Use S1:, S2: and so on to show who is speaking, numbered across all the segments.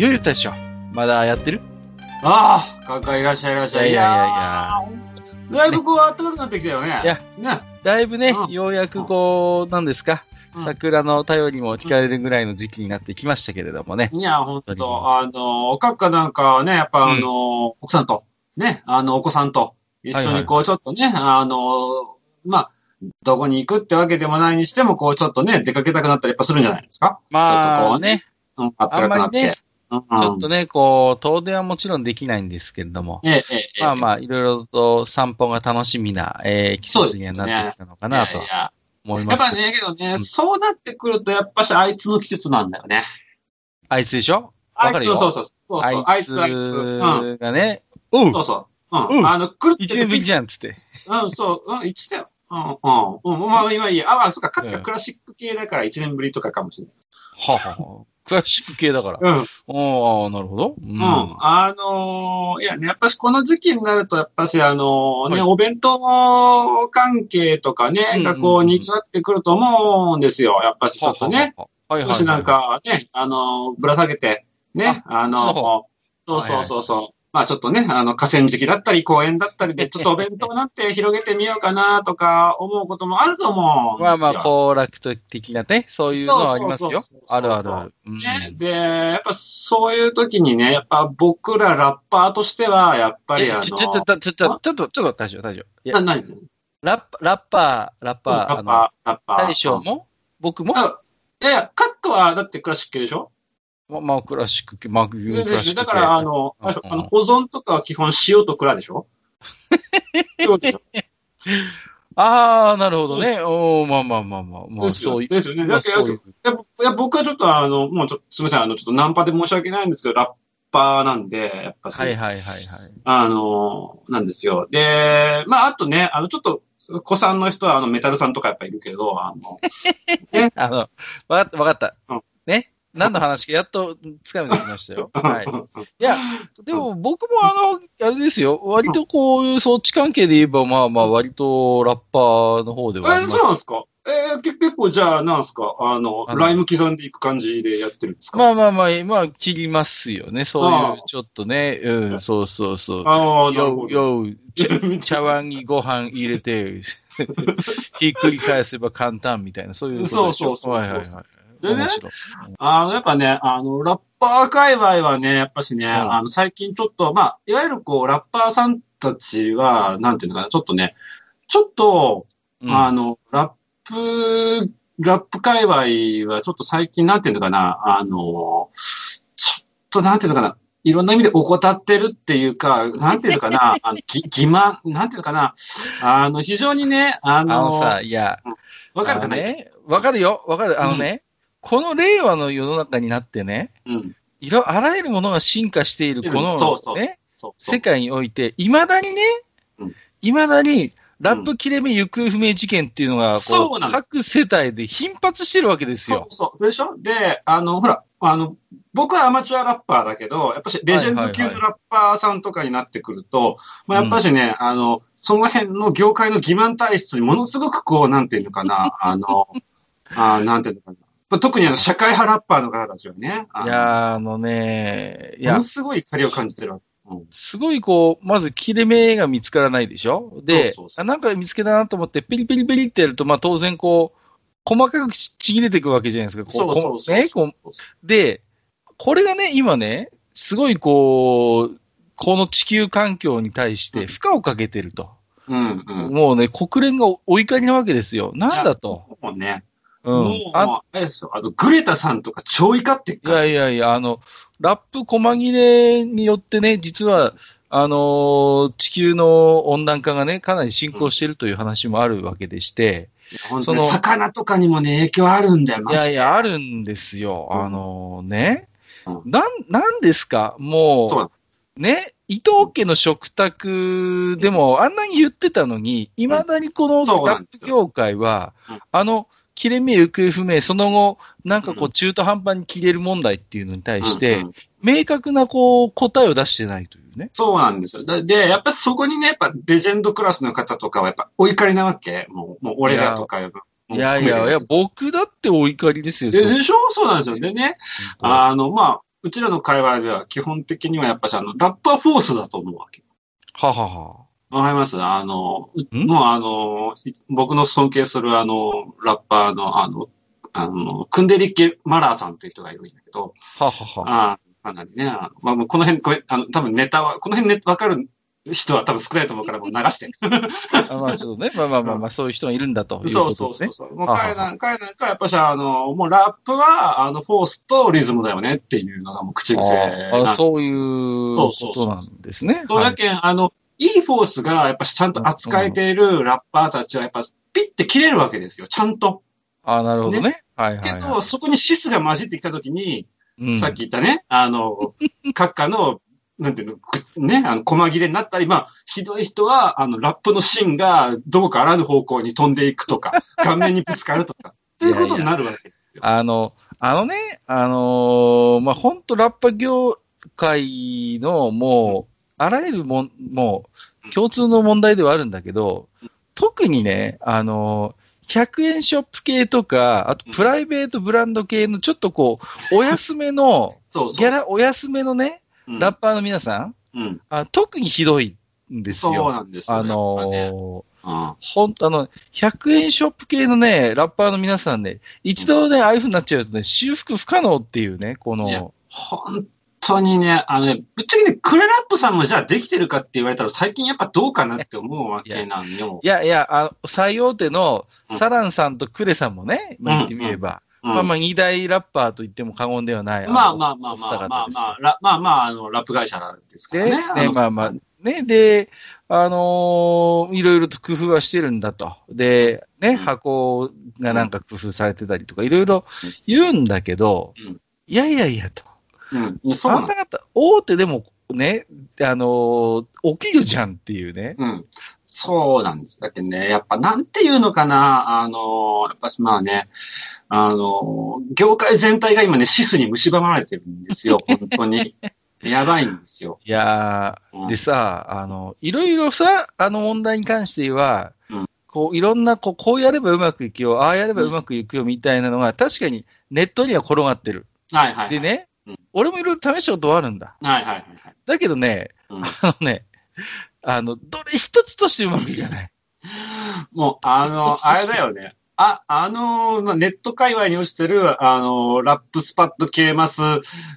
S1: ゆうゆう。大将、まだやってる？
S2: ああ、かかいらっしゃいいらっしゃい。
S1: いやいやいや。
S2: ー。だいぶこう暖かくなってきたよね。
S1: いや、
S2: ね。
S1: だいぶね、
S2: うん。
S1: ようやくこう、なんですか、
S2: うん。
S1: 桜の便りも聞かれるぐらいの時期になってきましたけれどもね。
S2: いや、ほん
S1: 当
S2: あの、かっかなんかはね、やっぱあの、奥さんと、ね、あの、お子さんと、一緒にこう、ちょっとね、あの、まあ、どこに行くってわけでもないにしても、こう、ちょっとね、出かけたくなったりやっぱするんじゃないですか？
S1: ま
S2: ちょっとこう
S1: あね、
S2: うん、あったかくなって。
S1: ちょっとね、こう、遠出はもちろんできないんですけれども、
S2: ええ、え。
S1: まあまあ、いろいろと散歩が楽しみな、えー季節にはなってきたのかなと思います。
S2: やっぱね、けどね、
S1: うん
S2: そうなってくると、やっぱしあいつの季節なんだよね。
S1: あいつでしょ？
S2: あいつ、
S1: わかるよ。
S2: そうそうそう。そう
S1: あいつ
S2: あいつ、うん。
S1: がね、うん
S2: そうそう。うん。
S1: うん
S2: あの、来るって
S1: 一年ぶりじゃんっつって。
S2: うん、そう、うん、一だよ。うん、うん。うん、まあ、今いいや。あ、あ、そっか、カッ
S1: うん
S2: カクラシック系だから一年ぶりとかかもしれ
S1: はあ、はあ、クラシック系だから。
S2: うん。
S1: おあなるほど。う
S2: うん。あのーいやね、やっぱしこの時期になると、やっぱし、あのーね、
S1: はい
S2: お弁当関係とかね、
S1: うん
S2: がこう、賑わってくると思うんですよ。やっぱしちょっとね。
S1: はいはい、はい。
S2: 少しなんかね、あのーぶら下げて、ね、あの
S1: そ
S2: うそうそうそう。まあちょっとね、あの、河川敷だったり公園だったりで、ちょっとお弁当なんて広げてみようかなとか思うこともあると思う。
S1: まあまあ、行楽的なね、そういうのはありますよあるあるある。うん
S2: ね。で、やっぱそういう時にね、やっぱ僕らラッパーとしては、やっぱりあの、
S1: えちょ、ちょ、ちょ、ちょ、ちょ、ちょっと、ちょっと、大丈夫、大丈夫。いや、
S2: な、なに？
S1: ラッパ、ラッパー、ラッパー、
S2: ラッパー、ラッパー。
S1: 大将も？僕も？
S2: あいやいや、カットはだってクラシックでしょ？
S1: ままあ、クラシック系、まあ、ク
S2: で
S1: ラシック系
S2: だから、あの、
S1: うん
S2: ああの保存とかは基本塩と蔵でしょ？そうでしょ
S1: ああ、なるほどね。おーまあまあまあまあ、まあ、
S2: ですよ
S1: そういう。
S2: ですよね。
S1: まあ
S2: だけど、い。や僕はちょっとあの、もうちょっと、すみません、あの、ちょっとナンパで申し訳ないんですけど、ラッパーなんで、やっぱし、
S1: はいはいはいはい。
S2: あの、なんですよ。で、まあ、あとね、あの、ちょっと、子さんの人は、あの、メタルさんとかやっぱいるけど、あの、
S1: あの、わかった、わかった
S2: うん。
S1: ね。何の話かやっとつかめてきましたよ。はい。いや、でも僕もあの、あれですよ。割とこういうそっち関係で言えば、まあまあ割とラッパーの方で
S2: え
S1: はあります
S2: そうなんですか？えーけ結構じゃあ、なんですか？あの、ライム刻んでいく感じでやってるんですか？
S1: まあまあまあ、まあ切りますよね。そういうちょっとね、うん、そうそうそう。
S2: ああ、なるほ
S1: よ、
S2: ど。
S1: よ、茶 茶碗にご飯入れて、ひっくり返せば簡単みたいな、そういう
S2: そうそうそう
S1: はいはいはい。
S2: でねあの、やっぱね、あの、ラッパー界隈はね、やっぱしね、
S1: ん。
S2: あの、最近ちょっと、まあ、いわゆるこう、ラッパーさんたちは、なんていうのかな、ちょっとね、ちょっと、
S1: うん。
S2: あの、ラップ、ラップ界隈はちょっと最近なんていうのかな、あの、ちょっとなんていうのかな、いろんな意味で怠ってるっていうか、なんていうのかな、あのぎ欺瞞、なんていうのかな、あの、非常にね、あ
S1: あの
S2: の、
S1: さ、いや、
S2: わかるか
S1: ね、わかるよ、わかる。あのね、この令和の世の中になってね、
S2: うん。
S1: いろ、あらゆるものが進化している、この、
S2: そうそう
S1: ね、
S2: そうそう
S1: 世界において、未だにね
S2: うん、
S1: 未だに、ラップ切れ目行方不明事件っていうのが、こう、
S2: そうなの
S1: 各世帯で頻発してるわけですよ。
S2: そうそう。でしょ？で、あの、ほら、あの、僕はアマチュアラッパーだけど、やっぱしレジェンド級
S1: はいはい
S2: のラッパーさんとかになってくると、まあ、やっぱしね、あの、その辺の業界の欺瞞体質にものすごくこう、なんていうのかな、あの、あーなんていうのかな。特にあの、社会派ラッパーの方たちはね、
S1: いやー、あのね、いや
S2: もの、すごい怒りを感じてるわけ。うん
S1: すごいこう、まず切れ目が見つからないでしょ？で
S2: そうそうそう
S1: あ、なんか見つけたなと思って、ペリペリペリってやると、まあ当然こう、細かくちちぎれていくわけじゃないですか。こ
S2: そうそうそう
S1: こねこうで、これがね、今ね、すごいこう、この地球環境に対して負荷をかけてると。
S2: うんうん。
S1: もうね、国連がお怒りなわけですよ。なんだと。
S2: もうね、
S1: うん。
S2: もう、
S1: あ
S2: あれですよ、あの、グレタさんとか超怒ってっ
S1: い。やいやいや、あの、ラップ細切れによってね、実は、あのー地球の温暖化がね、かなり進行しているという話もあるわけでして、
S2: 本当に
S1: その
S2: 魚とかにもね、影響あるんだよ、
S1: いやいや、あるんですよ。あのね、
S2: うん。
S1: なん、なんですか？もう、ね、伊藤家の食卓でもあんなに言ってたのに、いまだにこのラップ業界は
S2: うん、
S1: あの、切れ目行方不明、その後、なんかこ
S2: う
S1: う中途半端に切れる問題っていうのに対して、
S2: うんうん
S1: 明確なこう答えを出してないというね。
S2: そうなんですよ。で、でやっぱそこにね、やっぱレジェンドクラスの方とかはやっぱお怒りなわけ？もう、もう俺らとかよ。
S1: いやいやいや、僕だってお怒りですよ。
S2: で
S1: そ
S2: でしょ？そうなんですよ。でね、
S1: あ
S2: あの、まあ、うちらの会話では基本的にはやっぱしあの、ラッパーフォースだと思うわけ。
S1: ははは。
S2: わかりますあの、
S1: ん？
S2: もうあの、い僕の尊敬するあの、ラッパーのあの、あの、クンデリッケ・マラーさんっていう人がいるんだけど、
S1: ははは。
S2: あかなりね、あのまあ、もうこの辺、これ、あの、多分ネタは、この辺ね、わかる人は多分少ないと思うからもう流して。
S1: あまあちょっとね、まあまあまあまあ、そういう人がいるんだという
S2: そう
S1: ことですね。
S2: そうそうそう。もう彼なん彼なんかやっぱしあの、もうラップは、あの、フォースとリズムだよねっていうのがもう口癖
S1: ああそういうことなんですね。
S2: そうだけん、あの、いいフォースがやっぱしちゃんと扱えているラッパーたちはやっぱピッて切れるわけですよ、ちゃんと。
S1: ああ、なるほどね。はいはい、
S2: け
S1: はい。
S2: ど、そこにシスが混じってきたときに、
S1: うん
S2: さっき言ったね、あの、閣下の、なんていうの、ぐね、あの、細切れになったり、まあ、ひどい人は、あの、ラップの芯がどこかあらぬ方向に飛んでいくとか、顔面にぶつかるとか、っていうことになるわけですよ。
S1: あの、あのね、あのーまあ、本当ラッパ業界のもう、あらゆるもん、もう、共通の問題ではあるんだけど、特にね、あのー100円ショップ系とか、あとプライベートブランド系のちょっとこう、お安めの、
S2: そうそう。
S1: ギャラ、お安めのね、
S2: うん
S1: ラッパーの皆さん、
S2: うん。
S1: あ特にひどいんです
S2: そう
S1: よ。
S2: なんですよ。ね
S1: のー
S2: うん
S1: ほんと、あの、100円ショップ系のね、ラッパーの皆さんね、一度ね、ああいう風になっちゃうとね、修復不可能っていうね、この、
S2: 本当にね、あのね、ぶっちゃけね、クレラップさんもじゃあできてるかって言われたら最近やっぱどうかなって思うわけなんよ
S1: い。やいや、あの最大手の
S2: うん
S1: サランさんとクレさんもね、まあ言ってみれば、
S2: うん
S1: まあまあ二大ラッパーと言っても過言ではない。
S2: まあ
S1: の
S2: まあまあまあまあま
S1: 方ですよ
S2: あ、ラまあまあ、あの、ラップ会社ですから
S1: で、
S2: ね。
S1: ね、
S2: の
S1: まあまあ、ね、で、あのーいろいろと工夫はしてるんだと。で、ね、
S2: うん
S1: 箱がなんか工夫されてたりとか、いろいろ言うんだけど、
S2: うん
S1: いやいやいやと。
S2: うん。いやそうなんだ。
S1: 方、大手でもね、あのー起きるじゃんっていうね。
S2: うん。そうなんです。だけどね、やっぱなんていうのかな、あの、やっぱまあね、あの、業界全体が今ね、シスに蝕まれてるんですよ、本当に。やばいんですよ。
S1: いやー、
S2: うん
S1: でさ、あの、いろいろさ、あの問題に関しては、
S2: うん
S1: こう、いろんな、こう、こうやればうまくいくよ、ああやればうまくいくよみたいなのが、確かにネットには転がってる。
S2: はいはい、はい。
S1: でね、
S2: うん
S1: 俺もいろいろ試したことはあるんだ。
S2: はいはいはいはい。
S1: だけどね、
S2: うん
S1: あのね、あの、どれ一つとしてうまくいかない。
S2: もう、あの、あれだよね。あ、あの、まあネット界隈に落ちてる、あの、ラップスパッド切れます、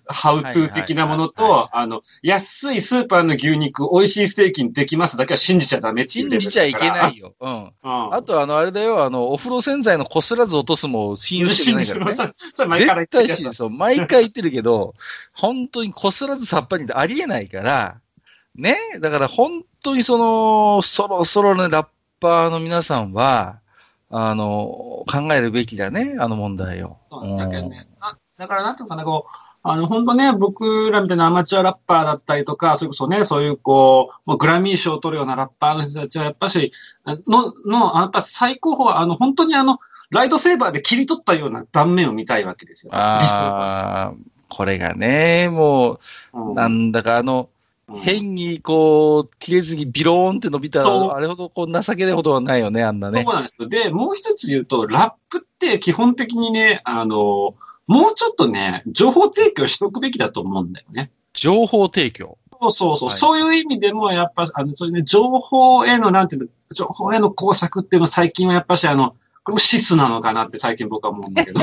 S2: ハウトゥー的なものと、あの、安いスーパーの牛肉、美味しいステーキにできますだけは信じちゃダメ
S1: 信じちゃいけないよ。うん。
S2: うん。
S1: あと、あの、あれだよ、あの、お風呂洗剤のこすらず落とすも信用して
S2: 信
S1: ないからね。
S2: じてます。それ前から言
S1: 絶対
S2: ってる
S1: そう、毎回言ってるけど、本当にこすらずさっぱりってありえないから、ね、だから本当にその、そろそろね、ラッパーの皆さんは、あの、考えるべきだね、あの問題を。
S2: そうだけどね。なだからなんていうのかな、こう、あの、本当ね、僕らみたいなアマチュアラッパーだったりとか、それこそね、そういうこう、もうグラミー賞を取るようなラッパーの人たちは、やっぱし、の、の、やっぱ最高峰は、あの、本当にあの、ライトセーバーで切り取ったような断面を見たいわけですよ。
S1: ああ、これがね、も
S2: うん
S1: う、なんだかあの、
S2: うん
S1: 変にこう、切れずにビローンって伸びたら、あれほどこう情けないことはないよね、あんなね
S2: そ。うなんですよ。で、もう一つ言うと、ラップって基本的にね、あの、もうちょっとね、情報提供しとくべきだと思うんだよね。
S1: 情報提供。
S2: そうそうそう。
S1: はい
S2: そういう意味でも、やっぱ、あの、そういうね、情報への、なんていうの、情報への工作っていうのは最近はやっぱし、あの、これもシスなのかなって最近僕は思うんだけど。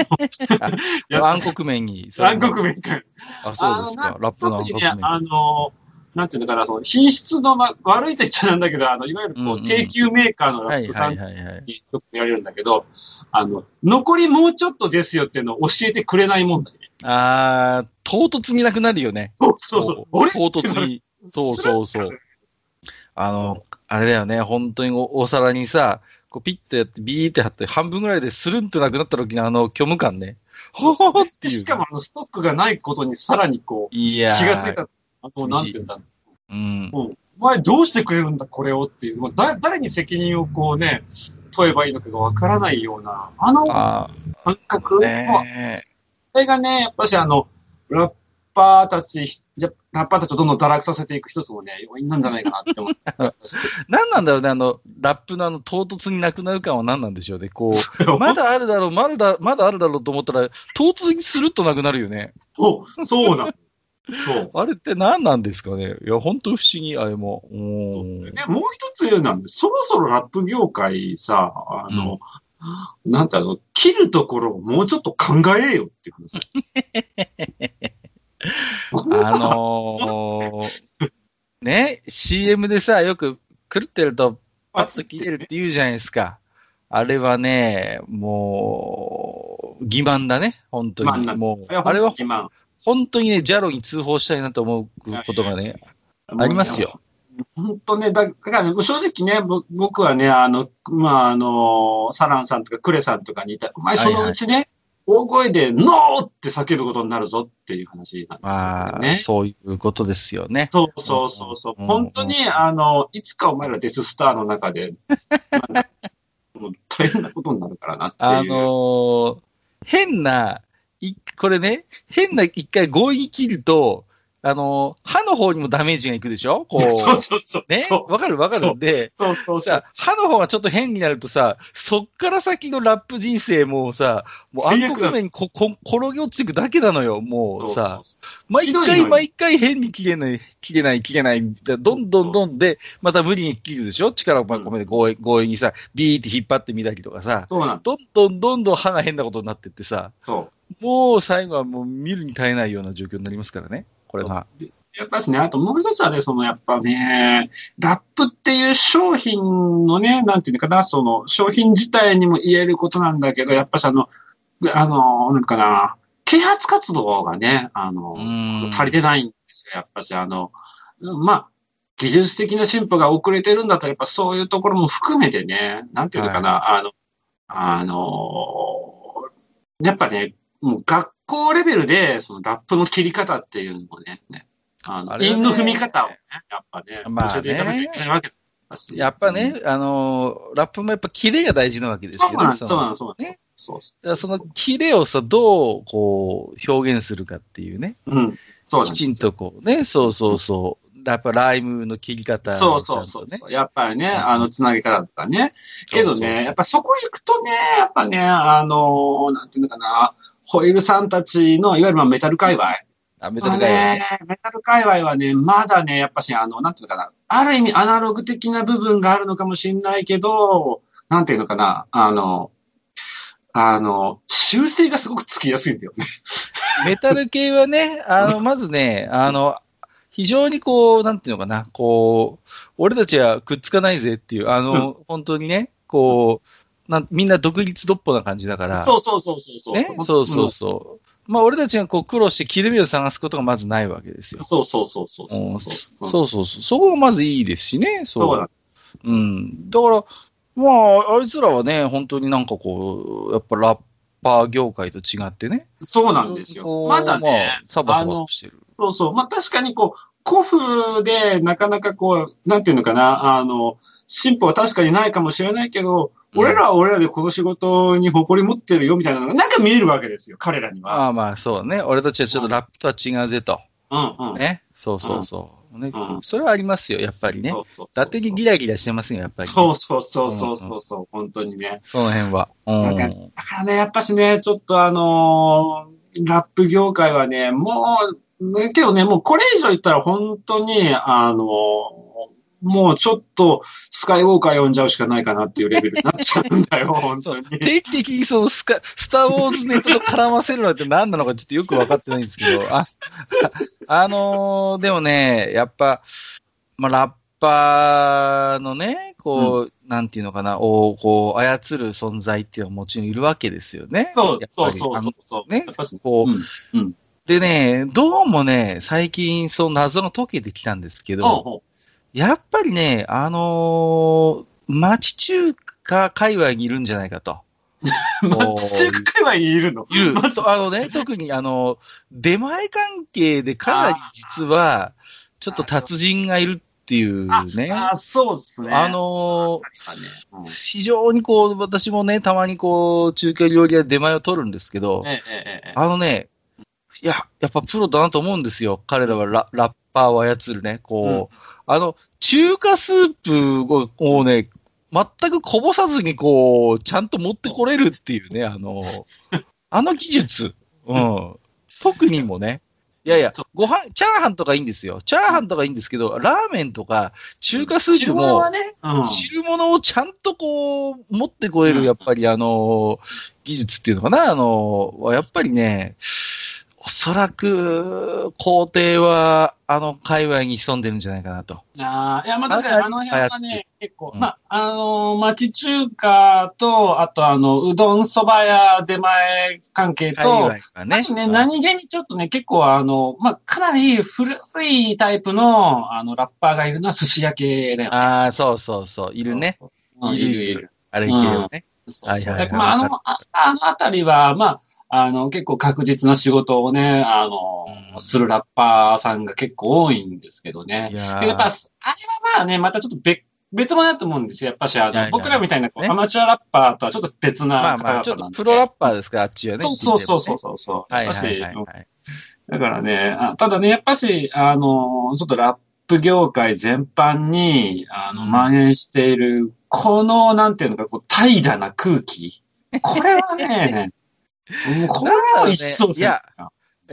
S2: や
S1: 暗黒面に。
S2: 暗黒面か。
S1: あ、そうです。かラップの暗
S2: 特にね
S1: 黒、面。
S2: あの、なんていうのかな、その品質の、ま、悪いと言っちゃなんだけど、あの、いわゆるこう、
S1: うんうん
S2: 低級メーカーの
S1: はい
S2: ラップさん。によく言われるんだけど、あの、残りもうちょっとですよっていうのを教えてくれないもんだね。
S1: あー、唐突になくなるよね。
S2: そうそう。俺
S1: 唐突に。そうそうそう。あの、あれだよね、本当におお皿にさ、こうピッとやってビーって貼って半分ぐらいでスルンってなくなった時のあの虚無感ね。ほほほって。
S2: しかも、あの、ストックがないことにさらにこう、
S1: いやー
S2: 気がついた。あの、なんていうんだ。
S1: うん。
S2: もう、お前どうしてくれるんだ、これをっていう。もうだ誰に責任をこうね、問えばいいのかがわからないような、あの
S1: あ
S2: 感覚、
S1: あ、
S2: もう
S1: ね
S2: それがね、やっぱしあの、ラッパーたち、じゃラッパーたちをどんどん堕落させていく一つのね、要因なんじゃないかなって思って。
S1: 何なんだろうね、あの、ラップのあの、唐突になくなる感は何なんでしょうね。こう、まだあるだろう、まだ、まだあるだろうと思ったら、唐突にスルッとなくなるよね。
S2: そう、そうなの。そう。
S1: あれって何なんですかね？いや、本当不思議、あれも。
S2: で、もう一つなんで、そろそろラップ業界さ、あの、なんてあの、切るところをもうちょっと考えよっていう話。
S1: あのー、ね、CM でさ、よく狂ってると、パッと切れるって言うじゃないですか。あれはね、もう、欺瞞だね、本当に。もう、あれは
S2: 今、
S1: 本当にね、ジャロに通報したいなと思うことがね、ありますよ。
S2: 本当ね、だからね、正直ね、ぼ僕はね、あの、まあ、あの、サランさんとかクレさんとかにいた、お前そのうちね、大声で、ノーって叫ぶことになるぞっていう話なん
S1: まあ、
S2: ですよね。
S1: そういうことですよね。
S2: そうそうそうそう。
S1: うん
S2: 本当に、あの、いつかお前らデススターの中で、まあもう大変なことになるからなっていう。
S1: あのー変な、これね、変な一回合意切ると、あのー歯の方にもダメージがいくでしょ？こう。
S2: そうそうそう。
S1: ね？
S2: そ
S1: わかるわかる。んで、
S2: うそうそう。
S1: さ、歯の方がちょっと変になるとさ、そっから先のラップ人生もさ、もう暗黒面にここ転げ落ちていくだけなのよ、もうさ。毎回毎回変に切れない、切れない、切れない、どんどんどん。で、また無理に切るでしょ？力を込めて強引強引にさ、ビーって引っ張ってみたりとかさ、どんどんどんどん歯が変なことになってってさ。もう最後はもう見るに耐えないような状況になりますからね、これが。
S2: やっぱしね、あともう一つはね、そのやっぱね、ラップっていう商品のね、なんていうのかな、その商品自体にも言えることなんだけど、やっぱしあの、あの、なんかな、啓発活動がね、あの
S1: うん、
S2: 足りてないんですよ、やっぱしあの、まあ、技術的な進歩が遅れてるんだったら、やっぱそういうところも含めてね、なんていうのかな、あの、あの、やっぱね、もう学校レベルで、そのラップの切り方っていうのもね、ねあの、
S1: あれはね
S2: 韻の踏み方をね、やっぱね、
S1: まあね
S2: 教えていかなきゃいけないわけだし
S1: やっぱね、あのーラップもやっぱキレが大事なわけですよね。
S2: そうなんそうなんそうなん。
S1: ね
S2: そうそ
S1: のキレをさ、どう、こう、表現するかっていうね。
S2: う。うん。そう
S1: きちんとこうね、そうそうそう。やっぱライムの切り方
S2: そうそうそう。やっぱりね、あの、つなげ方とかね。けどね、やっぱそこ行くとね、やっぱね、あの、なんていうのかな、ホイールさんたちの、いわゆるまあメタル界隈。
S1: あ、メタルガイはね。
S2: ねメタル界隈はね、まだね、やっぱし、あの、なんていうのかな、ある意味アナログ的な部分があるのかもしれないけど、なんていうのかな、あの、あの、修正がすごくつきやすいんだよね。
S1: メタル系はね、あの、まずね、あの、非常にこう、なんていうのかな、こう、俺たちはくっつかないぜっていう、あの、本当にね、こう、なんみんな独立独歩な感じだから、
S2: そうそうそうそうそう。
S1: ね、そうそうそう。まあ、俺たちがこう苦労して切れ目を探すことがまずないわけですよ。
S2: そうそうそうそうそう
S1: うん
S2: そう。
S1: そうそうそこがまずいいですしね、
S2: そう
S1: う。うん。だから、まあ、あいつらはね、本当になんかこう、やっぱラッパー業界と違ってね。
S2: そうなんですよ。まだね、
S1: まあサバサバとしてる。
S2: そうそう。まあ確かにこう、古風でなかなかこう、なんていうのかな、あの、進歩は確かにないかもしれないけど、
S1: うん
S2: 俺らは俺らでこの仕事に誇り持ってるよみたいなのがなんか見えるわけですよ、彼らには。
S1: まあまあ、そうね。俺たちはちょっとラップとは違うぜと。
S2: うんうん。
S1: ね。そうそうそう。ね
S2: うん。
S1: それはありますよ、やっぱりね。
S2: そうそうそう
S1: 伊達にギラギラしてますよ、やっぱり。
S2: そうそうそうそうそうそう、本当にね。
S1: その辺は。うん。
S2: だからね、やっぱしね、ちょっとあのーラップ業界はね、もう、ねけどね、もうこれ以上言ったら本当に、あのーもうちょっとスカイウォーカー呼んじゃうしかないかなっていうレベルになっちゃうんだよ、本当に。
S1: 定期的にそのスカ、スターウォーズネタと絡ませるのって何なのかちょっとよく分かってないんですけど、あ、あのーでもね、やっぱ、まあ、ラッパーのね、こう、なんていうのかな、を、こう、操る存在っていうのはもちろんいるわけですよね。
S2: そうそうそう
S1: あの
S2: そう。
S1: ねこう、
S2: うんうん。
S1: でね、どうもね、最近、その謎が解けてきたんですけど、やっぱりね、あのー町中華界隈にいるんじゃないかと。
S2: 町中華界隈にいるの？
S1: いる。あのね、特にあの、出前関係でかなり実は、ちょっと達人がいるっていうね。
S2: あ、そうですね。
S1: あの
S2: あねうん
S1: 非常にこう、私もね、たまにこう、中華料理屋で出前を取るんですけど、
S2: えええ
S1: あのね、いや、やっぱプロだなと思うんですよ。彼らはララッパーを操るね、こう、あの、中華スープををね、全くこぼさずにこう、ちゃんと持ってこれるっていうね、あの、あの技術。うん。特にもね。いやいや
S2: そ、
S1: ご飯、チャーハンとかいいんですよ。チャーハンとかいいんですけど、ラーメンとか中華スープも汁物をちゃんとこう、持ってこえる、
S2: うん
S1: やっぱりあの、技術っていうのかな、あの、はやっぱりね、おそらく、工程は、あの、界隈に潜んでるんじゃないかなと。
S2: ああ、いや、まあ確かにあの辺はね、結構、
S1: うん
S2: まあ、あの、町中華と、あとあの、うどんそば屋出前関係
S1: 界
S2: と、
S1: ね
S2: あと。ね、何気にちょっとね、結構あの、まあ、かなり古いタイプの、あの、ラッパーがいるのは寿司屋系だよね。
S1: ああ、そうそうそう、いるね。
S2: そうそう。うん
S1: いる
S2: いるいる。
S1: あれ系をね。
S2: そうそう
S1: はいはいはい
S2: まあ、あの、ああのあたりは、まあ、あの、結構確実な仕事をね、あの、
S1: うん
S2: するラッパーさんが結構多いんですけどね。
S1: いや
S2: でやっぱ、あれ
S1: ー
S2: はまあね、またちょっと別、別物だと思うんですよ。やっぱし、あの、
S1: いやいや
S2: 僕らみたいな
S1: ね
S2: アマチュアラッパーとはちょっと別な
S1: まあまあ、ちょっとプロラッパーですから、あっちはね。
S2: そうそうそうそうそうそう。
S1: もね。
S2: やっぱし、
S1: はいはいはいはい。
S2: だからね、あただね、やっぱし、あの、ちょっとラップ業界全般に、あの、
S1: うん
S2: 蔓延している、この、なんていうのか、こう、怠惰な空気。これはね、もうこれは一層
S1: いや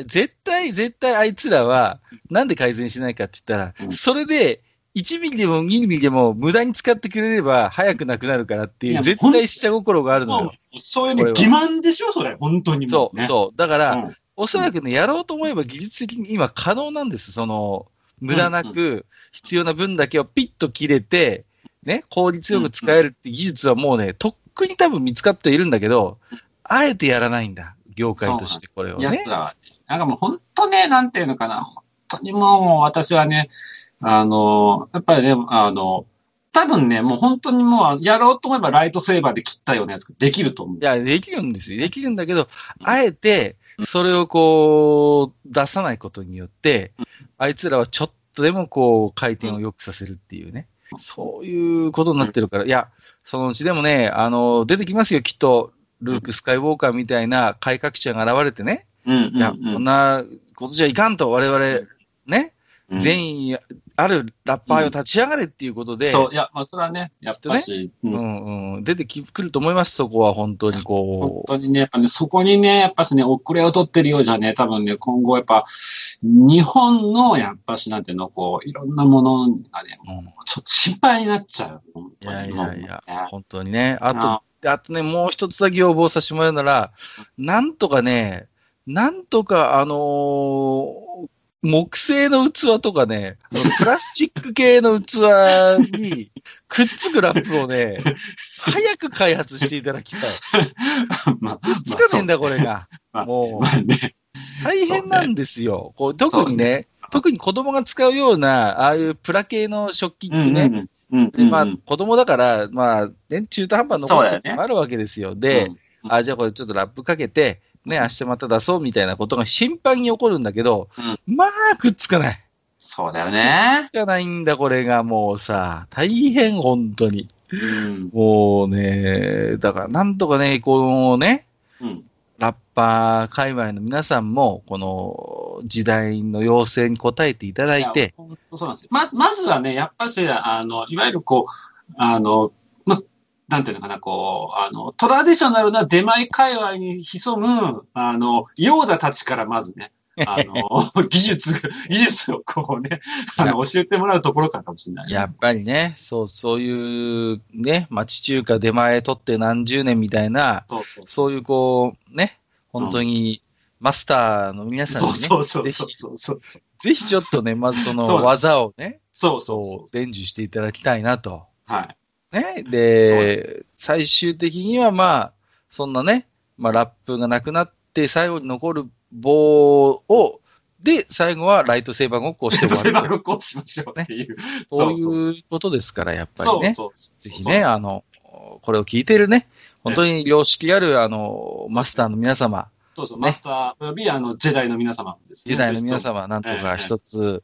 S1: 絶対、絶対あいつらは、なんで改善しないかって言ったら、
S2: うん
S1: それで、1ミリでも2ミリでも無駄に使ってくれれば早くなくなるからっていう、絶対下心があるの
S2: も
S1: よ。
S2: うそういうね、
S1: これは
S2: 欺瞞でしょ、それ。本当にも
S1: そう。そう。だから、
S2: うん
S1: おそらくね、やろうと思えば技術的に今可能なんです。その、無駄なく、必要な分だけをピッと切れて、ね、効率よく使えるって技術はもうね、とっくに多分見つかっているんだけど、あえてやらないんだ。業界としてこれをね
S2: 奴。らはね。なんかもう本当ね、なんていうのかな。本当にもう私はね、あの、やっぱりね、あの、多分ね、もう本当にもう、やろうと思えばライトセーバーで切ったようなやつができると思う
S1: い。や、できるんですよ。できるんだけど、あえて、それをこう、出さないことによって、あいつらはちょっとでもこう、回転を良くさせるっていうね。そういうことになってるから、いや、そのうちでもね、あの、出てきますよ、きっと。ルーク・スカイウォーカーみたいな改革者が現れてね、
S2: うん、
S1: いや、こんなことじゃいかんと、我々、ね、
S2: うん。
S1: 善意あるラッパーを立ち上がれっていうことで、
S2: そう、いや、まあ、それはね、やっぱし、う
S1: うん。んうん、出てきくると思います、そこは本当に
S2: 本
S1: こう。
S2: 当にね、やっぱね、そこにね、やっぱしね、遅れを取ってるようじゃね、多分ね、今後やっぱ、日本の、やっぱしなんていうの、こう、いろんなものがね、もうちょっと心配になっちゃう。本
S1: いやい
S2: 当に
S1: やいや本当にね。あと、あとね、もう一つだけ要望させてもらうなら、なんとかね、なんとか、あのー木製の器とかね、プラスチック系の器にくっつくラップをね、早く開発していただきたい。
S2: まあ、
S1: つかねえんだ、これが。
S2: まあ
S1: もう
S2: まあね、
S1: 大変なんですよ。こう特にね、特に子供が使うような、ああいうプラ系の食器ってね、
S2: うんうん
S1: でまあ、
S2: うん
S1: 子供だから、まあ、ね、中途半端に残す時
S2: そうだよね
S1: もあるわけですよ。で、
S2: うん
S1: あ、じゃあこれちょっとラップかけて、ね、明日また出そうみたいなことが頻繁に起こるんだけど、まあ、くっつかない。
S2: そうだよね。
S1: くっつかないんだ、これがもうさ、大変、本当に。
S2: うん。
S1: もうね、だからなんとかね、このね、
S2: うん。
S1: ラッパー界隈の皆さんも、この時代の要請に応えていただいて、
S2: いそうなんですよ。ま、まずはね、やっぱし、あの、いわゆるこう、あの、ま、なんていうのかな、こう、あの、トラディショナルな出前界隈に潜む、あの、ヨーダたちからまずね、あの、技術、技術をこうね、あの、教えてもらうところからかもしれない。
S1: やっぱりね、そう、そういうね、町中華出前取って何十年みたいな、
S2: そう
S1: いうこう、ね、本当に、マスターの皆さんにね、ぜひ。ぜひちょっとね、まずその技をね、
S2: そうそう
S1: 伝授していただきたいなと。
S2: う。はい。
S1: ね。で、最終的にはまあ、そんなね、まあラップがなくなって最後に残る棒を、で、最後はライトセーバーごっこをして終
S2: セバ
S1: わると。
S2: こうしましょうっていう。
S1: そう
S2: そう
S1: いうことですから、やっぱりね。
S2: そうそう。
S1: ぜひね、あの、これを聞いているね、本当に良識ある、あの、マスターの皆様、
S2: そうそう、
S1: ね
S2: マスター、およびあの、ジェダイの皆様ですね。
S1: 時代の皆
S2: ぜ
S1: 様、なんとか一つ、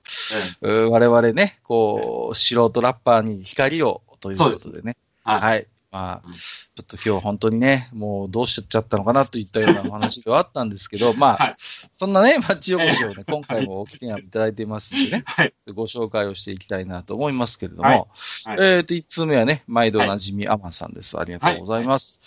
S1: 我々ね、こう、素人ラッパーに光をということでね。
S2: えはい。
S1: はい。まあ
S2: うん、
S1: ちょっと今日本当にね、もうどうしちゃったのかなといったようなお話があったんですけど、まあ、
S2: はい
S1: そんなね、町横丁をね、今回もお聞きにいただいてますんでね、
S2: はい。
S1: ご紹介をしていきたいなと思いますけれども、
S2: はいはい
S1: えっ、と、1通目はね、毎度おなじみ、アマンさんです。ありがとうございます。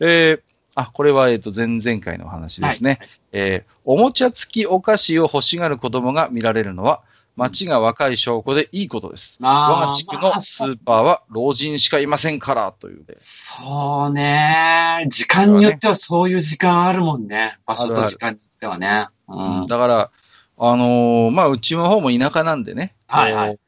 S2: はい。
S1: えーあ、これは、えっ、と、前々回のお話ですね。
S2: はい
S1: えーおもちゃ付きお菓子を欲しがる子供が見られるのは、街が若い証拠でいいことです。
S2: ま
S1: 我が地区のスーパーは老人しかいませんから、というで。
S2: そうね。時間によってはそういう時間あるもんね。場所と時間によってはね。うん。
S1: だから、あのーまあ、うちの方も田舎なんでね、
S2: はいはい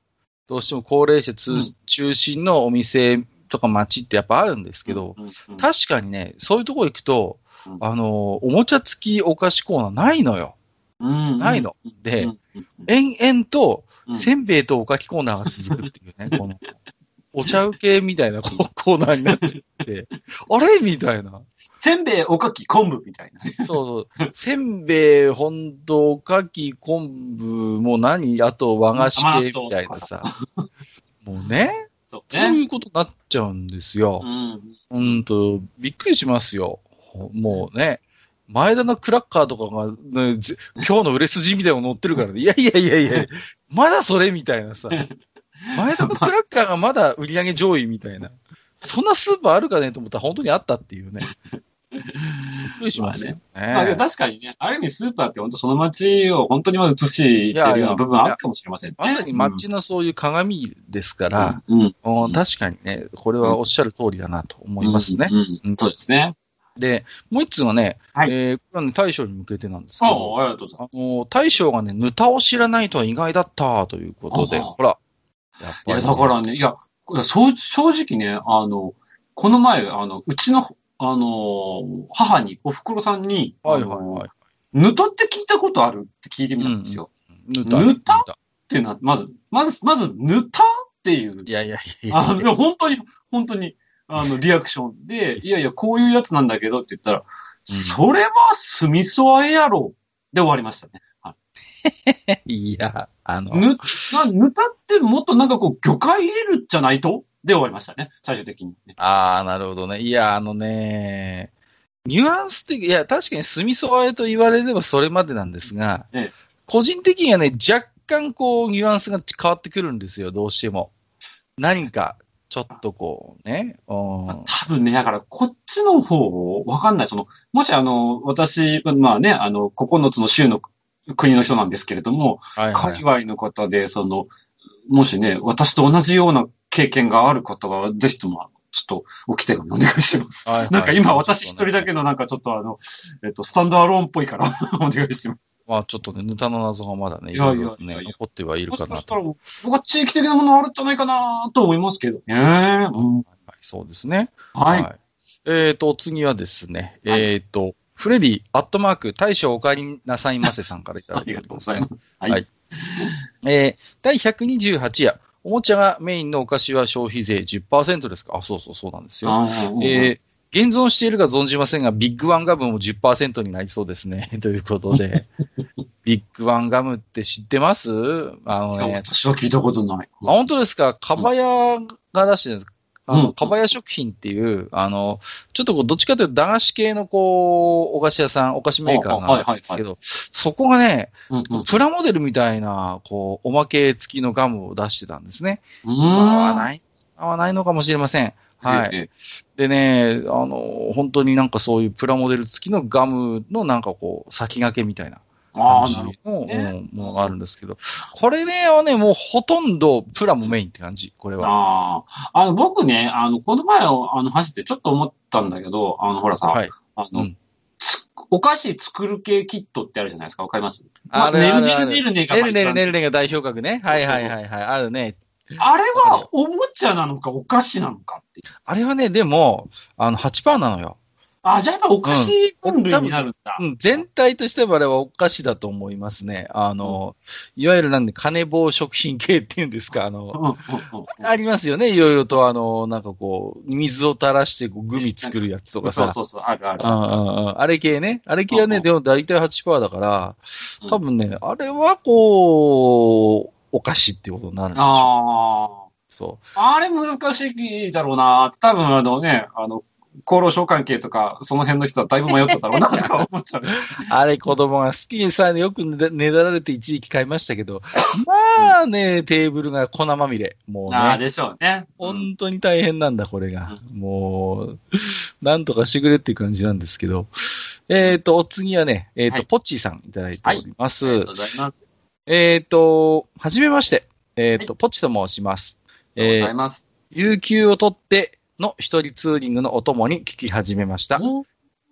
S1: どうしても高齢者通
S2: うん
S1: 中心のお店とか街ってやっぱあるんですけど、
S2: うん、うんうん
S1: 確かにね、そういうとこ行くと、
S2: うん
S1: あのーおもちゃ付きお菓子コーナーないのよ。
S2: うん
S1: ないの。で、延々と、
S2: うん
S1: せんべいとおかきコーナーが続くっていうね、この、お茶受けみたいなコーナーになってて、あれ？みたいな。
S2: せんべい、おかき、昆布みたいなね。
S1: そうそう。せんべい、ほんと、おかき、昆布、もう何？あと和菓子系みたいなさ。もうね、
S2: そう
S1: そう
S2: ね。
S1: いうことになっちゃうんですよ
S2: う。ん。
S1: ほんと、びっくりしますよ。ほもうね。前田のクラッカーとかが、ね、ぜ今日の売れ筋みたいなの載ってるからね。いやいやいやいや、まだそれみたいなさ。前田のクラッカーがまだ売り上げ上位みたいな。そんなスーパーあるかねと思ったら本当にあったっていうね。びっくりしますよね。
S2: まあ、確かにね、ある意味スーパーって本当その街を本当にまあ映しているような部分あるかもしれませんね。
S1: まさに街のそういう鏡ですから、
S2: うん、うん。
S1: お確かにね、これはおっしゃる通りだなと思いますね。
S2: うんうんうんそうですね。
S1: で、もう一つはね、
S2: はい
S1: えーこれはね、大将に向けてなんですけ
S2: あ
S1: ど、
S2: あ、ありがとうございます。
S1: あの、大将がね、ヌタを知らないとは意外だったということで、ほら。やっ
S2: いや、
S1: ぱり
S2: だからね、いや、正直ね、あの、この前、あの、うちの、あの、母に、お袋さんに、
S1: はいはいはい。
S2: ぬたって聞いたことあるって聞いてみたんですよ。
S1: ヌタ。
S2: ヌタ？
S1: ヌタ
S2: っていうのは、まず、まず、まず、ぬたっていう
S1: い、やいやいやいや
S2: 本当に、本当に、あの、リアクションで、いやいや、こういうやつなんだけどって言ったら、それはスミソアエアロで終わりましたね。
S1: いや、あの、
S2: ぬ、な、ぬたってもっとなんかこう、魚介入れるじゃないと？で終わりましたね。最終的に、ね。
S1: ああ、なるほどね。いや、あのね、ニュアンス的、いや、確かにスミソアエと言われればそれまでなんですが、
S2: ええ
S1: 個人的にはね、若干こう、ニュアンスが変わってくるんですよ、どうしても。何か、ちょっとこう、ね。うん
S2: 多分ね、だから、こっちの方、わかんない。その、もしあの、私、まあね、あの、9つの州の国の人なんですけれども、
S1: はいはい。
S2: 海外の方で、その、もしね、私と同じような経験がある方は、ぜひとも、ちょっと、おき手紙お願いします。
S1: はいはい
S2: なんか今、私一人だけのなんかちょっとあの、えっと、スタンドアローンっぽいから、お願いします。
S1: まあちょっとね、ヌタの謎がまだね、いろいろね、残ってはいる
S2: もし
S1: かなと。
S2: かしたら、僕は地域的なものあるんじゃないかなと思いますけどね。うん
S1: はいそうですね。
S2: はい。
S1: えっ、と、お次はですね、
S2: はい
S1: えっ、と、フレディ、アットマーク、大将お帰りなさいませさんからいただ
S2: ありが。とうございます。はい。
S1: はいえー第128夜、おもちゃがメインのお菓子は消費税10%ですか？あ、そうそうそうなんですよ。えー現存しているか存じませんが、ビッグワンガムも10%になりそうですね。ということで、ビッグワンガムって知ってます？あのね、
S2: 私は聞いたことない。
S1: あ、本当ですか？かばやが出してるんです。あ
S2: うん
S1: の、かばや食品っていう、あの、ちょっとこう、どっちかというと駄菓子系のこう、お菓子屋さん、お菓子メーカーがあるんですけど、そこがね、
S2: うんうん。
S1: プラモデルみたいな、こう、おまけ付きのガムを出してたんですね。
S2: うーん
S1: 合わない、合わないのかもしれません。はい。
S2: ええ
S1: でね、あの、本当になんかそういうプラモデル付きのガムのなんかこう、先駆けみたいな
S2: ああ、
S1: 感じ
S2: なるほ
S1: の
S2: どね
S1: うんものがあるんですけど、これね、はね、もうほとんどプラモメインって感じ、これ
S2: ど。
S1: は。
S2: ああ。あの、僕ね、あの、この前、あの、走ってちょっと思ったんだけど、あの、ほらさ、
S1: はい。
S2: あの、
S1: うん
S2: つお菓子作る系キットってあるじゃないですか。わかります？
S1: ある
S2: ねるねるねるねが
S1: ねるねるね
S2: る。
S1: るねが代表格ね。はいはいはいはい。あるね。
S2: あれはおもちゃなのかお菓子なのかっていう。
S1: あれはね、でも、あの、8%なのよ。
S2: あ、じゃあやっぱお菓子分類になるんだ。
S1: うん、全体としてはあれはお菓子だと思いますね。あの、いわゆるなんで、金棒食品系っていうんですか、あの、
S2: うんうんうん
S1: ありますよね、いろいろと、あの、なんかこう、水を垂らしてこうグミ作るやつとかさ。
S2: そうそうそう、あるある
S1: う。んうんうんあれ系ね。あれ系はね、
S2: うんうん
S1: でも大体8%だから
S2: うん、
S1: 多分ね、あれはこう、お菓子っていうことになるんでしょ
S2: あ
S1: う。そ
S2: あ。あれ難しいだろうな。多分あのね、あの、厚労省関係とか、その辺の人はだいぶ迷っただろうな、とか思っちゃう。
S1: う。あれ子供が好きにさ、よくねだねだられて一時期買いましたけど、まあね、テーブルが粉まみれ。もうね。
S2: ああ、でしょうね。うん
S1: 本当に大変なんだ、これが。もう、なんとかしてくれっていう感じなんですけど。えっ、と、お次はね、えっ、と、
S2: はい
S1: ポッチーさんいただいております。
S2: ありがとうございます。
S1: えっ、と、はじめまして。えっ、と、ポッチと申します。
S2: ありがとう
S1: えー
S2: ございます。
S1: 有給を取っての一人ツーリングのお供に聞き始めました。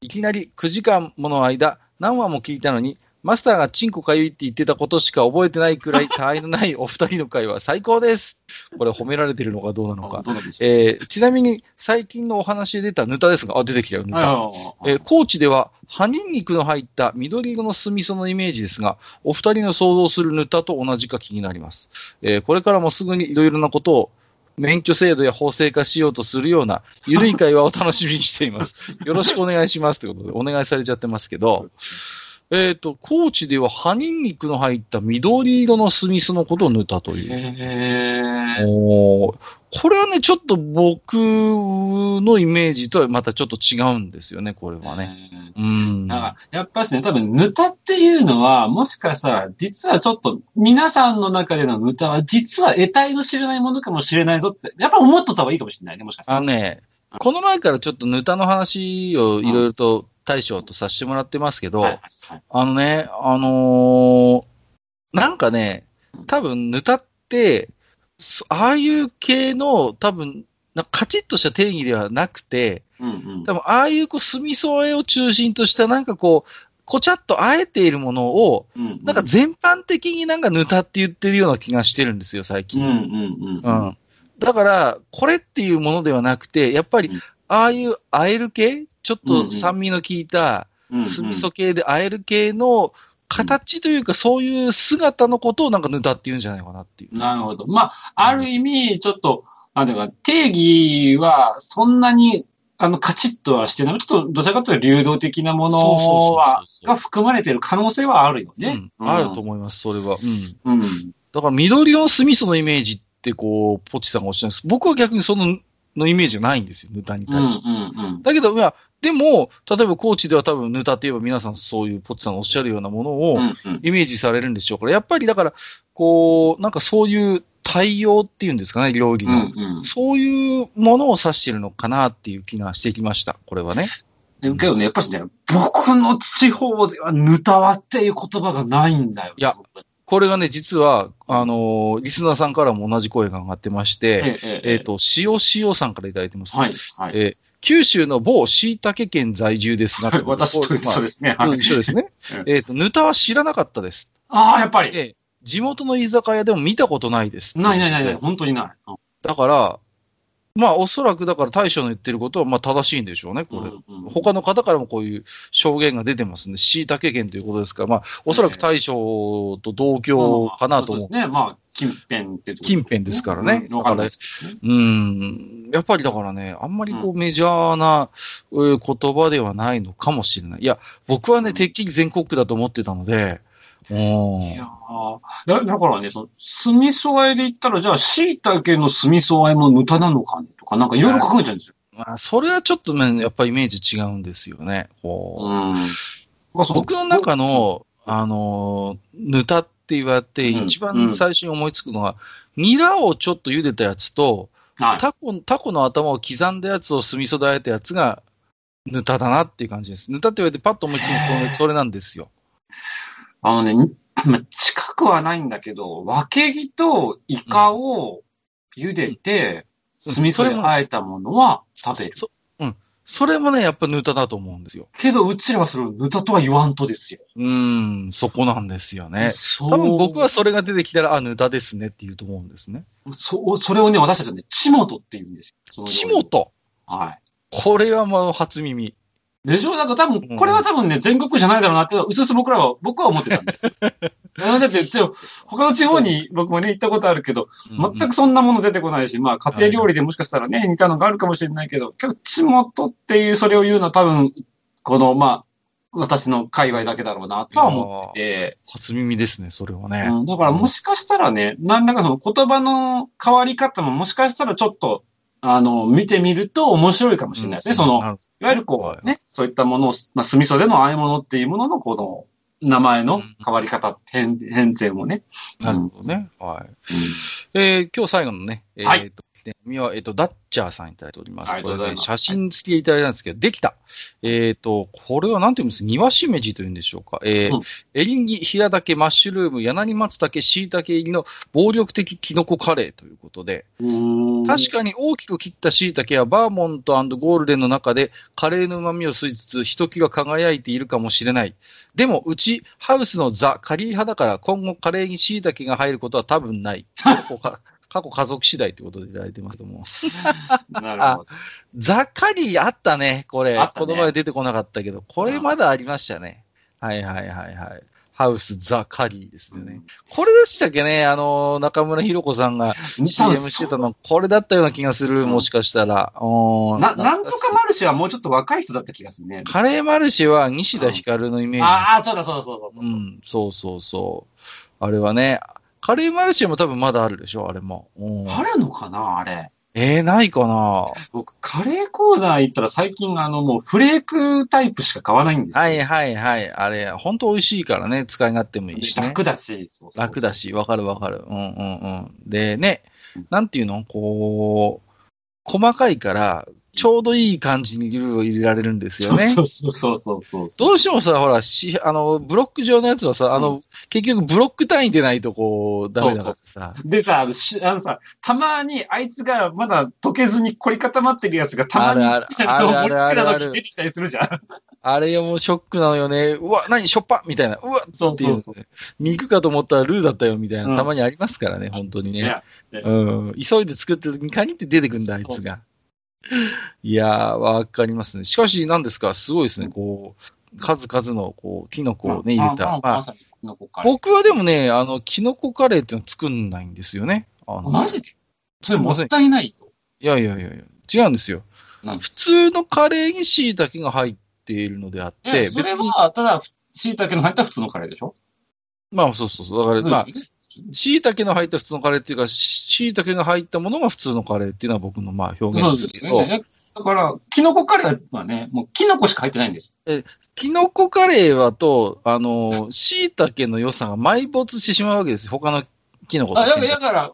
S1: いきなり9時間もの間、何話も聞いたのに、マスターがチンコかゆいって言ってたことしか覚えてないくらい、他愛のないお二人の会話最高です。これ褒められてるのかどうなのか。えーちなみに最近のお話で出たヌタですが、あ、出てきたよ、ヌタ。
S2: はい
S1: えー高知では、葉ニンニクの入った緑色の酢味噌のイメージですが、お二人の想像するヌタと同じか気になります。えーこれからもすぐにいろいろなことを、免許制度や法制化しようとするような、ゆるい会話を楽しみにしています。よろしくお願いします。ということで、お願いされちゃってますけど、えっ、と、高知では葉ニンニクの入った緑色の酢味噌のことを塗ったという。
S2: へー
S1: おーこれはね、ちょっと僕のイメージとはまたちょっと違うんですよね、これはね。うん。
S2: なんか、やっぱしね、多分、ヌタっていうのは、もしかしたら、実はちょっと、皆さんの中でのヌタは、実は得体の知れないものかもしれないぞって、やっぱ思っとった方がいいかもしれないね、もしかしたら。
S1: あのね、この前からちょっとヌタの話をいろいろと大将とさせてもらってますけど、
S2: はいはい
S1: あのね、あのーなんかね、多分ヌタって、そああいう系の多分、なカチッとした定義ではなくて、
S2: うんうん。
S1: 多分ああいうこう炭添えを中心としたなんかこう、こちゃっとあえているものを、
S2: うんうん
S1: なんか全般的になんかヌタって言ってるような気がしてるんですよ、最近。
S2: うんうんうん。
S1: うん。だから、これっていうものではなくて、やっぱり
S2: うん、
S1: ああいうあえる系ちょっと酸味の効いた、酢味噌系であえる系の形というか、そういう姿のことをなんかヌタって言うんじゃないかなっていう。
S2: なるほど。まあ、ある意味、ちょっと、なんていうか、定義は、そんなに、あの、カチッとはしてない。ちょっと、どちらかというと流動的なものは、が含まれている可能性はあるよね。
S1: うん、あると思います、それは。うん。
S2: うん。
S1: だから緑色の酢味噌のイメージって、こう、ポチさんがおっしゃるんです。僕は逆にその、のイメージがないんですよ、ヌタに。対して。
S2: うん。
S1: だけど、いや、でも、例えば高知では多分ヌタって言えば皆さんそういうポチさんがおっしゃるようなものを。イメージされるんでしょうから、やっぱりだから、こう、なんかそういう対応っていうんですかね、料理
S2: う
S1: の。
S2: ん。うん。
S1: そういうものを指してるのかなっていう気がしてきました、これはね。
S2: でけどね、やっぱしね、僕の地方では、ぬたわっていう言葉がないんだよ。
S1: いやこれがね、実は、あのーリスナーさんからも同じ声が上がってまして、
S2: ええ、
S1: えっ、と、塩塩さんからいただいてます。
S2: はい、はい。
S1: えー九州の某椎茸県在住ですが、
S2: はい私と一緒ですね。
S1: まあ
S2: はい
S1: 一緒ですね。えっと、ぬたは知らなかったです。
S2: ああ、やっぱり。
S1: で、地元の居酒屋でも見たことないです。
S2: ないないないない、本当にない。うん
S1: だから、まあ、おそらくだから大将の言ってることは、まあ、正しいんでしょうね、これ。
S2: うんうん
S1: 他の方からもこういう証言が出てますんで、椎茸県ということですから、まあ、おそらく大将と同居かなと思う。
S2: そうですね。まあ、近辺って
S1: 近辺ですからね
S2: うんわかんないですけどね。
S1: うん。やっぱりだからね、あんまりこうメジャーな、えー言葉ではないのかもしれない。いや、僕はね、てっきり全国区だと思ってたので、うん。
S2: いやーだだからね、その、酢味噌和えで言ったら、じゃあ、椎茸の酢味噌和えも無駄なのかねとか、なんかいろいろ考えちゃうんですよ。
S1: まあ、それはちょっとね、やっぱイメージ違うんですよね。こう
S2: うん。
S1: 僕の中の、あの、ぬたって言われて、
S2: うん
S1: 一番最初に思いつくのは、ニラをちょっと茹でたやつと、
S2: はい。
S1: タコ、タコの頭を刻んだやつを酢味噌で和えたやつが、ぬただなっていう感じです。ぬたって言われてパッと思いつくのそれそれなんですよ。
S2: あのね、まあ、近くはないんだけど、分け木とイカを茹でて、
S1: うん
S2: 酢味噌で和えたものは食べる。
S1: そうん。それもね、やっぱぬただと思うんですよ。
S2: けど、うちらはそれをぬたとは言わんとですよ。
S1: うーん、そこなんですよね。
S2: そう
S1: 多分僕はそれが出てきたら、あ、ぬたですねって言うと思うんですね。
S2: そ、それをね、私たちはね、ちもとって言うんですよ。その
S1: ちもと。
S2: はい。
S1: これはもう初耳。
S2: でしょ？だから多
S1: うん。
S2: 分、これは多分ね、全国じゃないだろうなっていうのは、うすうす僕らは、僕は思ってたんです。だって、他の地方に僕もね、行ったことあるけど、全くそんなもの出てこないし、まあ、家庭料理でもしかしたらね、似たのがあるかもしれないけど、けど、地元っていう、それを言うのは多分、この、まあ、私の界隈だけだろうなとは思ってて、
S1: 初耳ですね、それはね。
S2: うん、だからもしかしたらね、何らかその言葉の変わり方ももしかしたらちょっと、あの、見てみると面白いかもしれないですね。その、いわゆるこう、ね、そういったものを、まあ、墨袖のあえ物っていうもののこの、名前の変わり方、変、変遷もね。
S1: なるほどね。はい。
S2: うん
S1: えー今日最後のね、えー
S2: はい
S1: ね、みは、えーっと、ダッチャーさんいただいております。
S2: ありがとうござい
S1: ね、写真付きでいただいたんですけど、できた。えーっと、これはなんていうんですか、庭しめじというんでしょうか？えー
S2: うん
S1: エリンギ、平竹、マッシュルーム、柳松茸、椎茸入りの暴力的キノコカレーということで、確かに大きく切った椎茸はバーモントゴールデンの中でカレーの旨味を吸いつつ、ひときわ輝いているかもしれない。でも、うち、ハウスのザ・カリー派だから、今後カレーに椎茸が入ることは多分ない。過去家族次第ということでいただいてますけども。
S2: なるほど。
S1: ザ・カリーあったね、これ。
S2: ね
S1: この前出てこなかったけど、これまだありましたね。はいはいはいはい。ハウス・ザ・カリーですよね。これでしたっけね、あの、中村ひろ子さんが CM してたの、これだったような気がする、
S2: うん
S1: もしかしたら。うん
S2: な、なんとかマルシェはもうちょっと若い人だった気がするね。
S1: カレーマルシェは西田ひかるのイメージ。
S2: ああ、そうだそうだそうだそうだ。
S1: うん、そうそうそう。あれはね、カレーマルシェも多分まだあるでしょ、あれも。うん
S2: あるのかなあれ。
S1: えー、ないかな
S2: 僕、カレーコーナー行ったら最近あの、もうフレークタイプしか買わないんですよ。
S1: はいはいはい。あれ、ほんと美味しいからね、使い勝手もいいしね。
S2: 楽だし。そうそうそう
S1: 楽だ。し、わかるわかる。うんうんうん。でね
S2: うん、
S1: なんていうのこう、細かいから、ちょうどいい感じにルーを入れられるんですよね。
S2: そうそうそうそうそう。
S1: どうしてもさ、ほら、し、あの、ブロック状のやつはさ、あの、結局ブロック単位でないとこう、ダメだからさ。
S2: でさ、あのしあのさ、たまにあいつがまだ溶けずに凝り固まってるやつがたまに、
S1: あるあるあるあるあるある
S2: 盛り付けた時に出てきたりするじゃん。
S1: あれはもうショックなのよね。うわ、何しょっぱみたいな。うわっていう。
S2: そうそう。
S1: 肉かと思ったらルーだったよみたいな、
S2: うん
S1: たまにありますからね、本当にね。うん。急いで作ってる時に限って出てくんだ、あいつが。いやー、わかりますね。しかし、何ですか、すごいですね。こう、数々の、こう、キノコをね、入れた。まあ、僕はでもね、あの、キノコカレーっていうのは作んないんですよね。あの
S2: マジで？それもったいないよ。
S1: いやいやいやいや、違うんですよ。
S2: なん
S1: 普通のカレーに椎茸が入っているのであって、
S2: えそれは、ただ、椎茸の入った普通のカレーでしょ？
S1: まあそうそうそう。だから、まあ、椎茸の入った普通のカレーっていうか、し椎茸が入ったものが普通のカレーっていうのは僕のまあ表
S2: そう
S1: 現ですけど、
S2: ですよね。だから、キノコカレーはね、もうキノコしか入ってないんです。
S1: キノコカレーはと、あの、椎茸の良さが埋没してしまうわけですよ。他のキノコと
S2: あ、だから、
S1: い
S2: だから、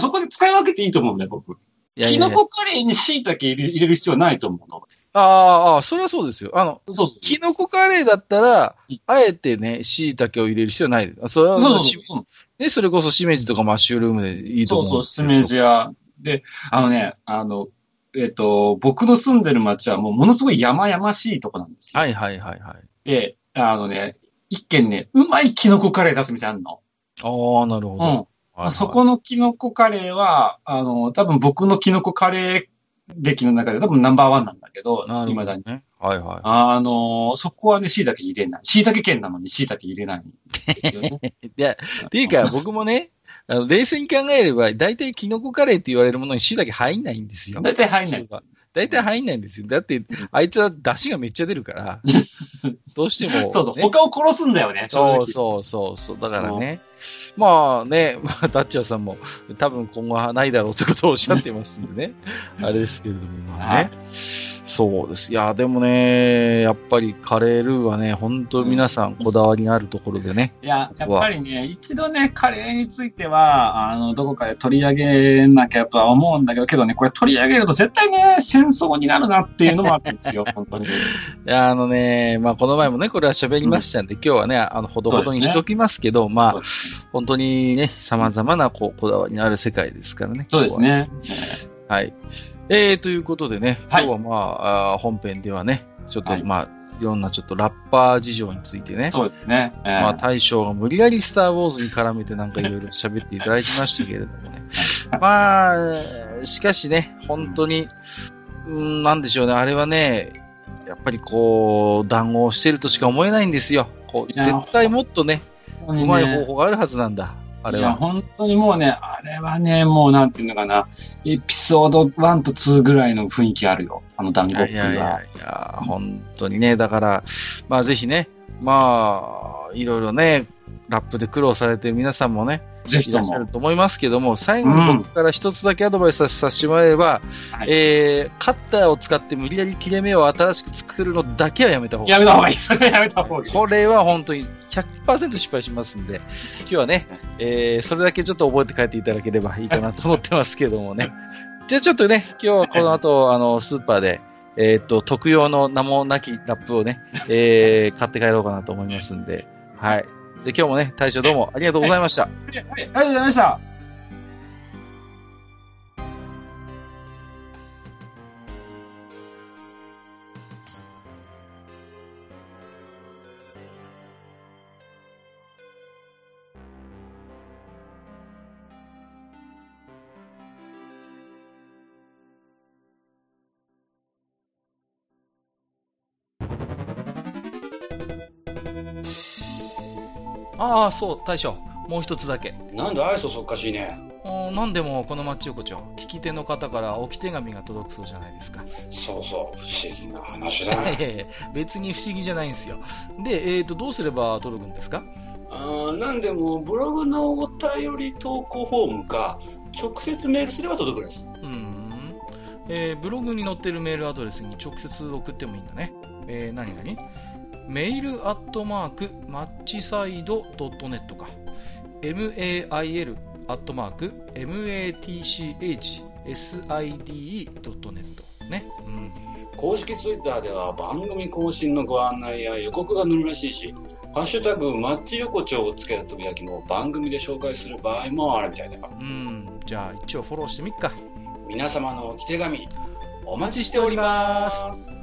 S2: そこで使い分けていいと思うんだよ、僕。
S1: やいやいや
S2: キノコカレーに椎茸入れる必要はないと思うの。
S1: ああああ、それはそうですよ。あの、
S2: そうそう。
S1: キノコカレーだったら
S2: うん、
S1: あえてね、椎茸を入れる必要はない。あそれは
S2: そう
S1: し
S2: そうそう。
S1: ね、それこそしめじとかマッシュルームでいいと
S2: そうそう、
S1: 思うんですけど。
S2: スメジや。で、あのね、あの、えっ、と、僕の住んでる町はもうものすごい山々しいとこなんですよ。
S1: はいはいはいはい。
S2: で、あのね、一軒ね、うまいキノコカレー出す店あるの。
S1: ああ、なるほど。
S2: うん。
S1: はいはい
S2: そこのキノコカレーは、あの、多分僕のキノコカレー歴の中で多分ナンバーワンなんだけど、
S1: なるほ
S2: 未だに。
S1: はいはい。
S2: あの、そこはね、椎茸入れない。椎茸県なのに椎茸入れないんですよね。
S1: いや、っていうか、僕もね、あの冷静に考えれば、大体キノコカレーって言われるものに椎茸入んないんですよ。
S2: 大体入んない。
S1: 大体入んないんですよ。だって、あいつは出汁がめっちゃ出るから、どうしても、
S2: そうそう、
S1: ね
S2: 他を殺すんだよね、正
S1: そう
S2: 直。
S1: そうそうそう。だからね。まあね、まあ、ダッチャーさんも多分今後はないだろうってことをおっしゃってますんでね。あれですけれども、まあね。そうです。いや、でもね、やっぱりカレールーはね、本当皆さんこだわりがあるところでね。
S2: いや、やっぱりね、一度ね、カレーについては、あの、どこかで取り上げなきゃとは思うんだけど、けどね、これ取り上げると絶対ね、戦争になるなっていうのもあるんですよ、本当に。
S1: いや、あのね、まあこの前もね、これは喋りましたんで、今日はね、あの、ほどほどにしておきますけど、まあ、本当にね、様々なこうこだわりのある世界ですからね。
S2: そうですね。
S1: はい。えー、ということでね、今
S2: はい
S1: 日はまあ、あー本編ではね、ちょっと、
S2: はい
S1: まあ、いろんなちょっとラッパー事情についてね、
S2: そうですね。えー
S1: まあ、大将が無理やりスター・ウォーズに絡めてなんかいろいろ喋っていただきましたけれどもね。まあ、しかしね、本当に、うん、なんでしょうね、あれはね、やっぱりこう、談合してるとしか思えないんですよ。こう絶対もっとね、
S3: 本当に
S1: うまい
S3: ね
S1: 方法があるはずなんだ。あれ
S3: いや、
S1: は。
S3: 本当にもうね、あれはね、もうなんていうのかな、エピソード1と2ぐらいの雰囲気あるよ。あの団子っぷり
S1: いやいやいや
S3: は。
S1: いや、本当にね、だから、まあぜひね、まあ、いろいろね、ラップで苦労されてる皆さんもね、
S3: ぜひとも
S1: いらっしゃる。と思いますけども、最後に僕から一つだけアドバイスささせてもらえれば、
S3: はい
S1: えー、カッターを使って無理やり切れ目を新しく作るのだけはやめた方がいい。
S3: やめた方がいい。それはやめた方がいい。
S1: これは本当に100%失敗しますんで、今日はね、えー、それだけちょっと覚えて帰っていただければいいかなと思ってますけどもね。じゃあちょっとね、今日はこの後、あの、スーパーで、えっ、と、特用の名もなきラップをね、えー、買って帰ろうかなと思いますんで、はい。で、今日もね、大将どうもありがとうございました。
S3: はい、ありがとうございました。
S4: ああ、そう、大将。もう一つだけ。
S2: なんで愛想そっかしいね。
S4: うんなんでもこの町横丁、聞き手の方から置き手紙が届くそうじゃないですか。
S2: そうそう、不思議な話だ
S4: い
S2: な。
S4: やい別に不思議じゃないんですよ。で、えっ、と、どうすれば届くんですか？
S2: あーなんでも、ブログのお便り投稿フォームか、直接メールすれば届くんです。
S4: うん。えーブログに載ってるメールアドレスに直接送ってもいいんだね。えー、何々？メールアットマークマッチサイドドットネットか。mail アットマーク matchside ドットネット。ね。うん。
S2: 公式ツイッターでは番組更新のご案内や予告が載るらしいし、ハッシュタグマッチ横丁をつけたつぶやきも番組で紹介する場合もあるみたいだよ。
S4: うん。じゃあ一応フォローしてみっか。
S2: 皆様のお手紙、お
S4: お
S2: 待ちしております。